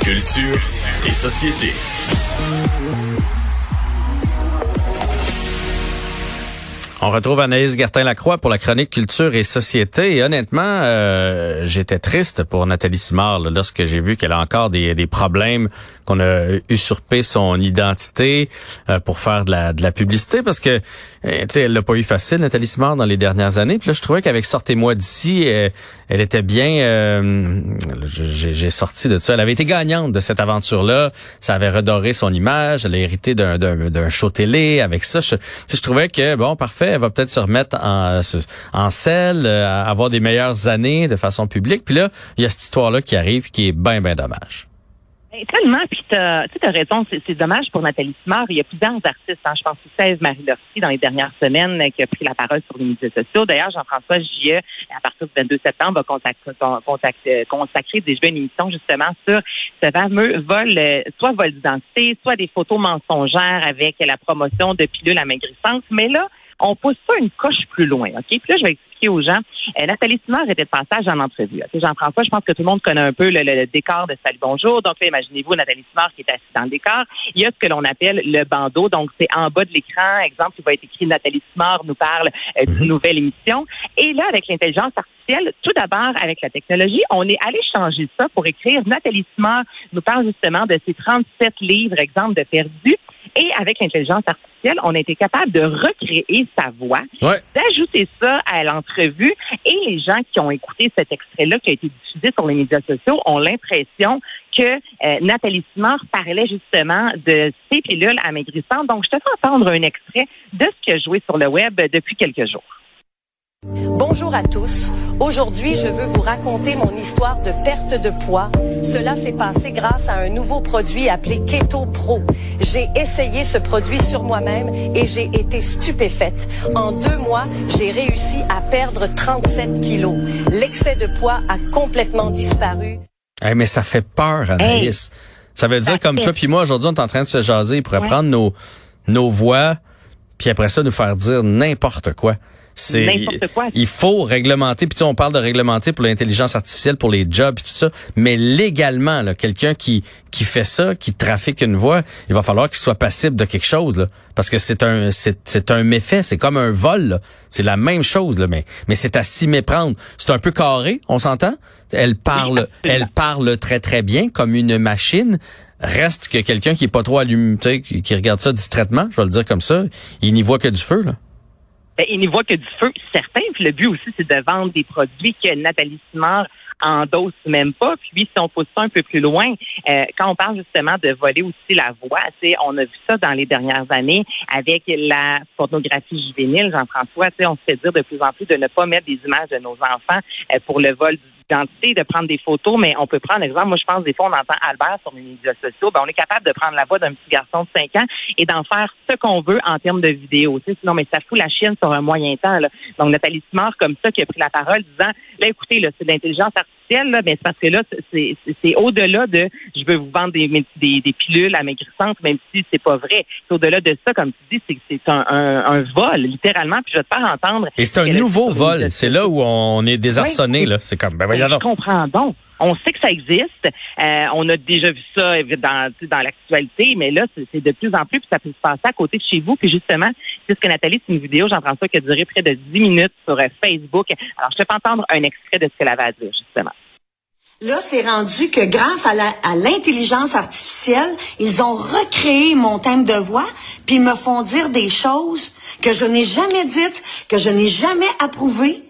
Culture et société. On retrouve Anaïs Gertin-Lacroix pour la chronique Culture et Société. Honnêtement, euh, j'étais triste pour Nathalie Simard lorsque j'ai vu qu'elle a encore des, problèmes, qu'on a usurpé son identité euh, pour faire de la, publicité, parce que euh, sais, elle l'a pas eu facile, Nathalie Simard, dans les dernières années. Puis là, je trouvais qu'avec Sortez-moi d'ici, elle, était bien... j'ai sorti de ça. Elle avait été gagnante de cette aventure-là. Ça avait redoré son image. Elle a hérité d'un show télé avec ça. Je, je trouvais que, bon, parfait, elle va peut-être se remettre en, selle, euh, avoir des meilleures années de façon publique. Puis là, il y a cette histoire-là qui arrive qui est bien, bien dommage. Ben, tellement, puis tu as, raison, c'est dommage pour Nathalie Simard. Il y a plusieurs artistes, hein, je pense que 16 Marie Lortie dans les dernières semaines euh, qui a pris la parole sur les médias sociaux. D'ailleurs, Jean-François Gillet, à partir du 22 septembre, va consacrer, consacrer, consacrer des jeux une émission justement sur ce fameux vol, euh, soit vol d'identité, soit des photos mensongères avec la promotion de pilules amaigrissantes. Mais là, on pousse ça une coche plus loin. OK? Puis là, je vais expliquer aux gens. Euh, Nathalie Simard était de passage en entrevue. Jean-François, je pense que tout le monde connaît un peu le, décor de Salut Bonjour. Donc là, imaginez-vous Nathalie Simard qui est assise dans le décor. Il y a ce que l'on appelle le bandeau. Donc, c'est en bas de l'écran. Exemple, il va être écrit Nathalie Simard nous parle euh, d'une mhm. nouvelle émission. Et là, avec l'intelligence artificielle, tout d'abord, avec la technologie, on est allé changer ça pour écrire Nathalie Simard nous parle justement de ses 37 livres, exemple de perdus. Et avec l'intelligence artificielle, on a été capable de recréer sa voix, d'ajouter ça à l'entrevue. Et les gens qui ont écouté cet extrait-là qui a été diffusé sur les médias sociaux ont l'impression que euh, Nathalie Simard parlait justement de ses pilules amaigrissantes. Donc, je te fais entendre un extrait de ce qui a joué sur le web depuis quelques jours. Bonjour à tous. Aujourd'hui, je veux vous raconter mon histoire de perte de poids. Cela s'est passé grâce à un nouveau produit appelé Keto Pro. J'ai essayé ce produit sur moi-même et j'ai été stupéfaite. En deux mois, j'ai réussi à perdre 37 kilos. L'excès de poids a complètement disparu. mais ça fait peur, Anaïs. Ça veut dire, comme toi puis moi, aujourd'hui, on est en train de se jaser. Il pourrait prendre nos, nos voix, puis après ça, nous faire dire n'importe quoi. C'est il faut réglementer. Puis on parle de réglementer pour l'intelligence artificielle, pour les jobs et tout ça, mais légalement, quelqu'un qui qui fait ça, qui trafique une voix, il va falloir qu'il soit passible de quelque chose, là, parce que c'est un c'est un méfait, c'est comme un vol. C'est la même chose, là, mais mais c'est à s'y méprendre. C'est un peu carré, on s'entend? Elle parle, elle parle très très bien comme une machine. Reste que quelqu'un qui est pas trop allumé, qui regarde ça distraitement, je vais le dire comme ça, il n'y voit que du feu là. Ben, il n'y voit que du feu, certain. Puis le but aussi, c'est de vendre des produits que Nathalie Simard endosse même pas. Puis si on pousse ça un peu plus loin, euh, quand on parle justement de voler aussi la voix, on a vu ça dans les dernières années avec la pornographie juvénile, Jean-François. On se fait dire de plus en plus de ne pas mettre des images de nos enfants euh, pour le vol de prendre des photos, mais on peut prendre exemple. Moi, je pense des fois, on entend Albert sur les médias sociaux. Ben, on est capable de prendre la voix d'un petit garçon de 5 ans et d'en faire ce qu'on veut en termes de vidéo. sinon, mais ça fout la chienne sur un moyen temps. Là. Donc, Nathalie Simard, comme ça, qui a pris la parole, disant, là, écoutez, c'est de l'intelligence artificielle, là, mais c'est parce que là, c'est au-delà de je veux vous vendre des, des, des pilules amaigrissantes, même si c'est pas vrai. C'est au-delà de ça, comme tu dis, c'est c'est un, un, vol, littéralement. Puis je vais te faire entendre. Et c'est un nouveau vol. C'est là où on est désarçonné, là. C'est comme, ben je comprends donc. On sait que ça existe. Euh, on a déjà vu ça dans, dans l'actualité, mais là, c'est de plus en plus, puis ça peut se passer à côté de chez vous. Puis justement, c'est ce que Nathalie, c'est une vidéo, Jean-François, qui a duré près de 10 minutes sur euh, Facebook. Alors, je te fais entendre un extrait de ce qu'elle avait à dire, justement. Là, c'est rendu que grâce à l'intelligence artificielle, ils ont recréé mon thème de voix, puis ils me font dire des choses que je n'ai jamais dites, que je n'ai jamais approuvées.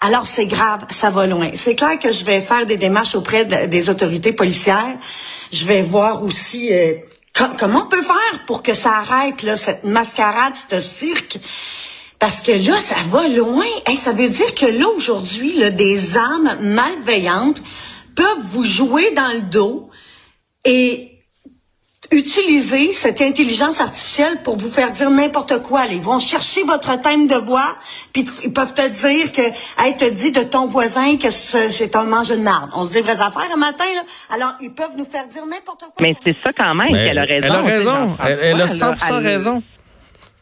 Alors c'est grave, ça va loin. C'est clair que je vais faire des démarches auprès des autorités policières. Je vais voir aussi euh, comment on peut faire pour que ça arrête là, cette mascarade, ce cirque. Parce que là, ça va loin. Et ça veut dire que là, aujourd'hui, des âmes malveillantes peuvent vous jouer dans le dos et utiliser cette intelligence artificielle pour vous faire dire n'importe quoi. Ils vont chercher votre thème de voix, puis ils peuvent te dire que, hey, te dit de ton voisin que c'est un mange de marde. On se dit vraies affaires le matin, là. Alors, ils peuvent nous faire dire n'importe quoi. Mais c'est ça quand même qu'elle a raison. Elle a raison. Elle, a 100% raison.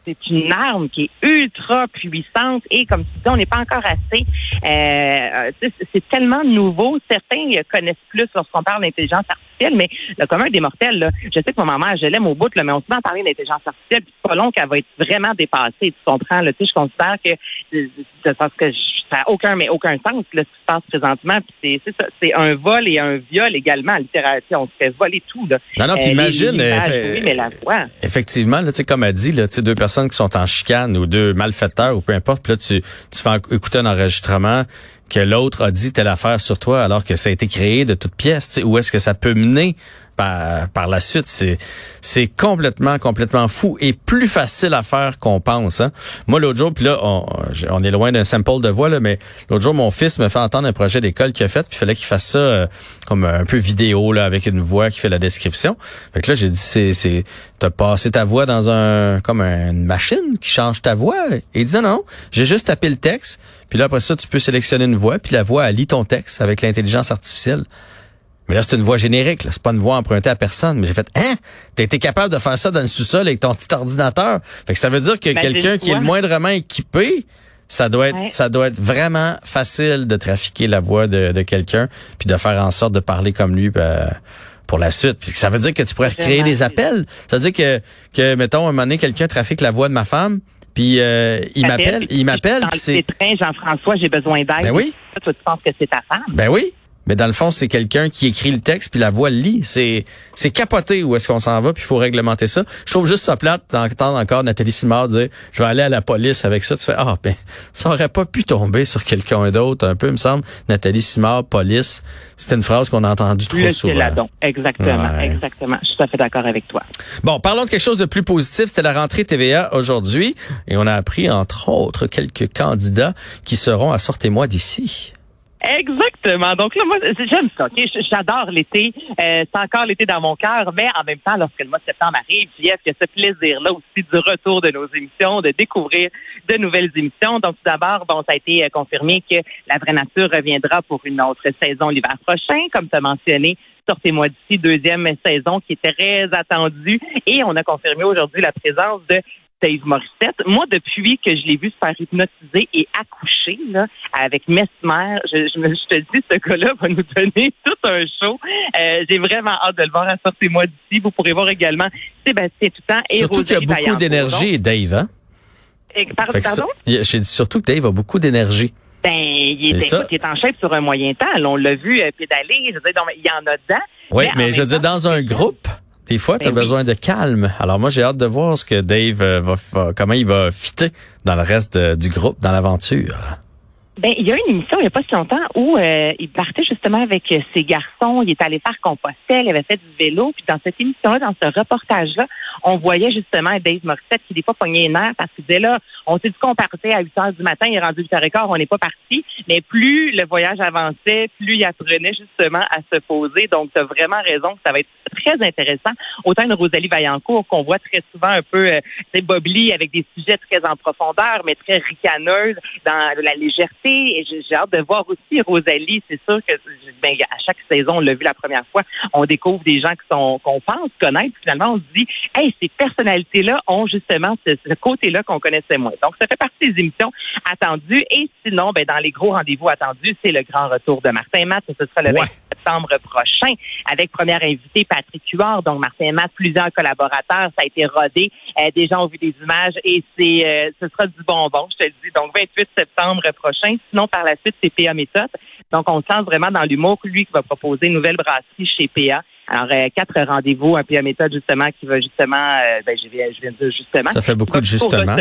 C'est une arme qui est ultra puissante et comme tu dis, on n'est pas encore assez. Euh, c'est tellement nouveau. Certains connaissent plus lorsqu'on parle d'intelligence artificielle, mais le commun des mortels, là, je sais que ma maman, je l'aime au bout, là, mais on se met à parler d'intelligence artificielle, puis c'est pas long qu'elle va être vraiment dépassée. Tu comprends? Là, tu sais, je considère que, sens que ça n'a aucun, mais aucun sens là, ce qui se passe présentement. Puis c'est un vol et un viol également, littéralement. On se fait voler tout. Là. Non, non, t'imagines. Euh, oui, mais la voix. Effectivement, là, tu sais, comme elle dit, là, tu sais, deux personnes qui sont en chicane ou deux malfaiteurs ou peu importe, puis là, tu, tu fais écouter un enregistrement que l'autre a dit telle affaire sur toi alors que ça a été créé de toutes pièces. Où est-ce que ça peut mener par, par la suite? C'est c'est complètement, complètement fou et plus facile à faire qu'on pense. Hein? Moi, l'autre jour, là, on, est loin d'un sample de voix, là, mais l'autre jour, mon fils me fait entendre un projet d'école qu'il a fait, puis il fallait qu'il fasse ça euh, comme un peu vidéo, là, avec une voix qui fait la description. Fait que là, j'ai dit, c'est, c'est, t'as passé ta voix dans un, comme une machine qui change ta voix. Il dit, non, non, j'ai juste tapé le texte, puis là, après ça, tu peux sélectionner une voix, puis la voix, elle lit ton texte avec l'intelligence artificielle. Mais là, c'est une voix générique, là. C'est pas une voix empruntée à personne. Mais j'ai fait, hein? T'as été capable de faire ça dans le sous-sol avec ton petit ordinateur? Fait que ça veut dire que quelqu'un qui est le moindrement équipé, ça doit être, ça doit être vraiment facile de trafiquer la voix de, de quelqu'un puis de faire en sorte de parler comme lui. Euh, pour la suite. Puis ça veut dire que tu pourrais créer des appels. Ça veut dire que, que mettons, un moment donné, quelqu'un trafique la voix de ma femme, puis euh, il m'appelle, il m'appelle. c'est Jean-François, j'ai besoin d'aide. Ben oui. Toi, tu penses que c'est ta femme. Ben oui. Mais dans le fond, c'est quelqu'un qui écrit le texte puis la voix le lit. C'est c'est capoté où est-ce qu'on s'en va puis il faut réglementer ça. Je trouve juste ça plate d'entendre encore Nathalie Simard dire je vais aller à la police avec ça. Tu fais ah ben ça aurait pas pu tomber sur quelqu'un d'autre un peu me semble. Nathalie Simard police, c'était une phrase qu'on a entendue trop le souvent. Exactement, exactement. Je suis tout à fait d'accord avec toi. Bon, parlons de quelque chose de plus positif. C'était la rentrée TVA aujourd'hui et on a appris entre autres quelques candidats qui seront à sortez-moi d'ici. Exactement. Donc là, moi, j'aime ça. J'adore l'été. Euh, c'est encore l'été dans mon cœur, mais en même temps, lorsque le mois de septembre arrive, il y a ce plaisir-là aussi du retour de nos émissions, de découvrir de nouvelles émissions. Donc, tout d'abord, bon, ça a été euh, confirmé que La Vraie Nature reviendra pour une autre saison l'hiver prochain, comme tu as mentionné. Sortez-moi d'ici, deuxième saison qui était très attendue. Et on a confirmé aujourd'hui la présence de Dave Morissette. Moi, depuis que je l'ai vu se faire hypnotiser et accoucher là, avec Mesmer, je, je, te dis, ce gars-là va nous donner tout un show. Euh, j'ai vraiment hâte de le voir à Sortez-moi d'ici. Vous pourrez voir également Sébastien Toutant et Surtout qu'il y a beaucoup d'énergie, Dave, hein? Et, pardon? J'ai dit surtout que Dave a beaucoup d'énergie. Ben, il est, écoute, il est en chef sur un moyen temps. on l'a vu euh, pédaler. Je veux dire, il y en a dedans. Oui, mais, je veux dire, dans un groupe, des fois, tu as ben besoin de calme. Alors moi, j'ai hâte de voir ce que Dave euh, va, comment il va fitter dans le reste du groupe, dans l'aventure. Ben, il y a une émission il n'y a pas si longtemps où euh, il partait justement avec euh, ses garçons. Il est allé faire compostel, il avait fait du vélo. Puis dans cette émission-là, dans ce reportage-là, on voyait justement Dave Morissette qui des fois pognait une heure parce qu'il disait là, on s'est dit qu'on partait à 8 heures du matin, il est rendu 8 h quart, on n'est pas parti. Mais plus le voyage avançait, plus il apprenait justement à se poser. Donc, tu as vraiment raison que ça va être très intéressant. Autant une Rosalie Vaillancourt qu'on voit très souvent un peu euh, bobli avec des sujets très en profondeur, mais très ricaneuse dans la légèreté et j'ai hâte de voir aussi Rosalie. C'est sûr que ben, à chaque saison, on l'a vu la première fois, on découvre des gens qui sont qu'on pense connaître. Finalement, on se dit, hey, ces personnalités-là ont justement ce, côté-là qu'on connaissait moins. Donc, ça fait partie des émissions attendues. Et sinon, ben, dans les gros rendez-vous attendus, c'est le grand retour de Martin Matt. Ce sera le 20 septembre prochain avec première invitée Patrick Huard. Donc, Martin Matt, plusieurs collaborateurs. Ça a été rodé. Euh, des gens ont vu des images et c'est euh, ce sera du bonbon, je te le dis. Donc, 28 septembre prochain. Sinon, par la suite, c'est PA Méthode. Donc, on se sent vraiment dans l'humour. Lui qui va proposer une nouvelle brasserie chez PA. Alors, euh, quatre rendez-vous, un PA méthode, justement, qui va justement, euh, ben, je viens, je viens de dire justement. Ça fait beaucoup de justement.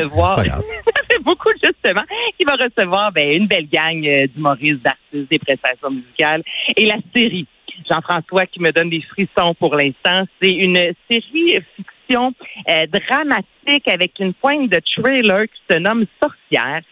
ça fait beaucoup de justement. Qui va recevoir, ben, une belle gang euh, d'humoristes, d'artistes, des prestations musicales. Et la série. Jean-François qui me donne des frissons pour l'instant. C'est une série fiction dramatique avec une pointe de trailer qui se nomme Sorcière.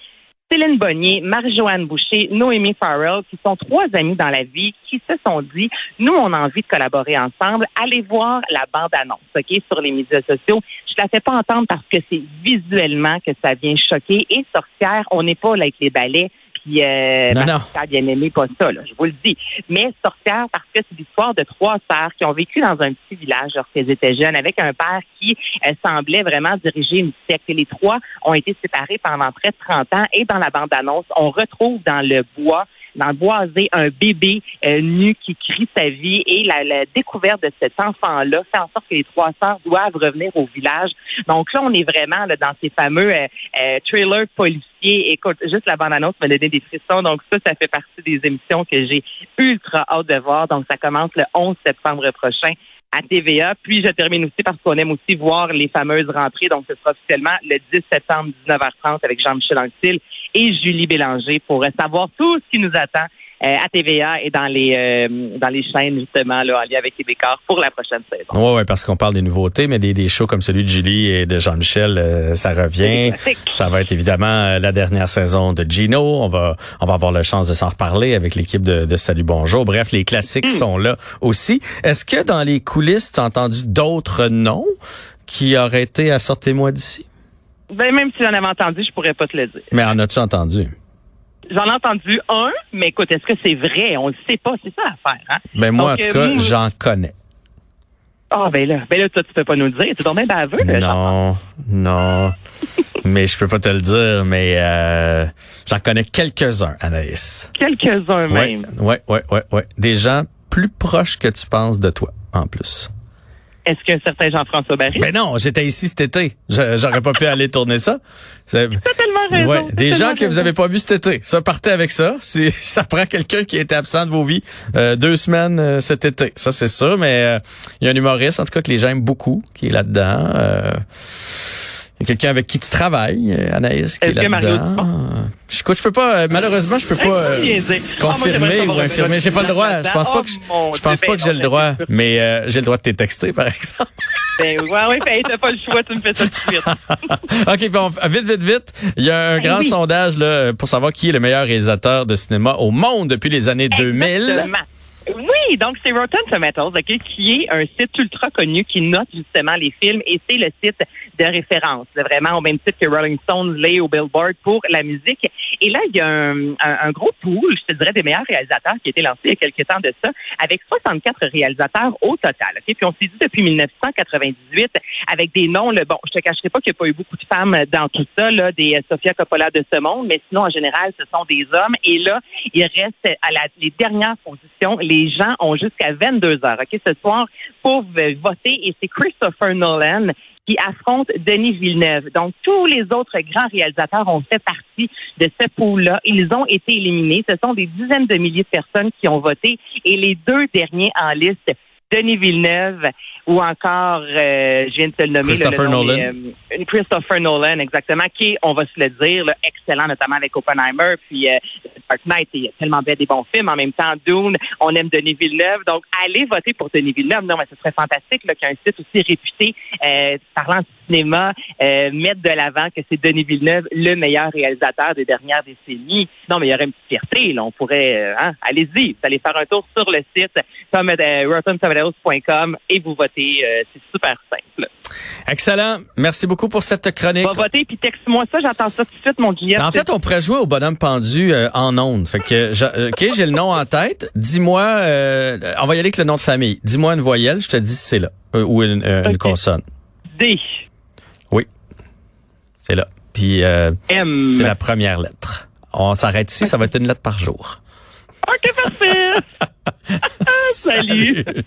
Céline Bonnier, Marie-Joanne Boucher, Noémie Farrell, qui sont trois amis dans la vie, qui se sont dit, nous, on a envie de collaborer ensemble. Allez voir la bande-annonce, OK, sur les médias sociaux. Je la fais pas entendre parce que c'est visuellement que ça vient choquer. Et sorcière, on n'est pas là avec les balais puis euh, Non, non. Pascal bien aimé, pas ça, là, je vous le dis. Mais sorcière parce que c'est l'histoire de trois sœurs qui ont vécu dans un petit village lorsqu'elles étaient jeunes, avec un père qui euh, semblait vraiment diriger une secte. Et les trois ont été séparés pendant près de 30 ans. Et dans la bande-annonce, on retrouve dans le bois dans un bébé euh, nu qui crie sa vie et la, découverte de cet enfant-là fait en sorte que les trois sœurs doivent revenir au village. Donc là, on est vraiment là, dans ces fameux euh, euh, policiers. Écoute, juste la bande-annonce m'a donné des frissons. Donc ça, ça fait partie des émissions que j'ai ultra hâte de voir. Donc ça commence le 11 septembre prochain à TVA. Puis je termine aussi parce qu'on aime aussi voir les fameuses rentrées. Donc ce sera officiellement le 10 septembre 19h30 avec Jean-Michel Anctil et Julie Bélanger pour savoir tout ce qui nous attend euh, à TVA et dans les euh, dans les chaînes justement là en lien avec Québécois pour la prochaine saison. Ouais, ouais, parce qu'on parle des nouveautés, mais des, des shows comme celui de Julie et de Jean-Michel, euh, ça revient. Ça va être évidemment euh, la dernière saison de Gino. On va on va avoir la chance de s'en reparler avec l'équipe de, de Salut Bonjour. Bref, les classiques sont là aussi. Est-ce que dans les coulisses, tu as entendu d'autres noms qui auraient été à sortez-moi d'ici? Ben, même si j'en avais entendu, je pourrais pas te le dire. Mais en as-tu entendu? J'en ai entendu un, mais écoute, est-ce que c'est vrai? On le sait pas, c'est ça à faire, hein? Ben moi, Donc, en tout euh, cas, j'en connais. Ah, ben là, ben là, toi, tu peux pas nous le dire. Tu bien baveux, là. Non, non. mais je peux pas te le dire, mais euh, j'en connais quelques-uns, Anaïs. Quelques-uns même. ouais, ouais, ouais, ouais. Des gens plus proches que tu penses de toi, en plus. Est-ce qu'un certain Jean-François Barry? Ben non, j'étais ici cet été. J'aurais pas pu aller tourner ça. C'est- tellement raison. Ouais, des tellement gens que vous avez pas vus cet été. Ça, partez avec ça. Si ça prend quelqu'un qui était absent de vos vies euh, deux semaines euh, cet été. Ça, c'est sûr. Mais euh, il y a un humoriste, en tout cas, que les gens aiment beaucoup, qui est là-dedans. Il y a quelqu'un avec qui tu travailles, Anaïs, qui est, que Mario là-dedans. Écoute, je peux pas, euh, malheureusement, je peux pas euh. Ah, moi, confirmer ou infirmer. J'ai pas le droit. Je pense pas que je, pense pas que j'ai le droit, mais euh, j'ai le droit de t'es texter, par exemple. Ben, ouais, ouais, ben, t'as pas le choix, tu me fais ça tout de suite. OK, bon, vite, vite, vite. Il y a un Ben grand oui. sondage là, pour savoir qui est le meilleur réalisateur de cinéma au monde depuis les années 2000. Donc c'est Rotten Tomatoes, ok, qui est un site ultra connu qui note justement les films et c'est le site de référence, vraiment au même titre que Rolling Stones l'est au Billboard pour la musique. Et là, il y a un, un- un gros pool, je te dirais, des meilleurs réalisateurs qui a été lancé il y a quelques temps de ça, avec 64 réalisateurs au total. ok? Puis on s'est dit depuis 1998, avec des noms, bon, je te cacherai pas qu'il n'y a pas eu beaucoup de femmes dans tout ça, là, des euh, Sofia Coppola de ce monde, mais sinon, en général, ce sont des hommes. Et là, il reste à la, les dernières positions. Les gens ont jusqu'à 22 heures, OK, ce soir, pour voter. Et c'est Christopher Nolan qui affronte Denis Villeneuve. Donc, tous les autres grands réalisateurs ont fait partie de ce pool-là. Ils ont été éliminés. Ce sont des dizaines de milliers de personnes qui ont voté. Et les deux derniers en liste, Denis Villeneuve ou encore, euh, je viens de te le nommer, Christopher le, nom, Nolan. euh, Christopher Nolan, exactement, qui on va se le dire, là, excellent, notamment avec Oppenheimer, puis euh, Knight, il y a tellement bien des bons films. En même temps, Dune, on aime Denis Villeneuve. Donc, allez voter pour Denis Villeneuve. Non, mais ce serait fantastique là, qu'un site aussi réputé, euh, parlant de cinéma, euh, mette de l'avant que c'est Denis Villeneuve, le meilleur réalisateur des dernières décennies. Non, mais il y aurait une petite fierté. Là. On pourrait, euh, hein, allez-y, vous allez faire un tour sur le site comme euh, et vous votez. euh, c'est super simple. Excellent. Merci beaucoup pour cette chronique. Va voter, puis texte-moi ça. J'entends ça tout de suite, mon Guillaume. En fait, on pourrait jouer au bonhomme pendu euh, en ondes. Fait que, euh, ok, j'ai le nom en tête. Dis-moi, euh, on va y aller avec le nom de famille. Dis-moi une voyelle, je te dis si c'est là Euh, ou une, euh, une consonne. D. Oui, c'est là. Puis euh, M. c'est la première lettre. On s'arrête ici, ça va être une lettre par jour. OK, parfait. Salut. Salut.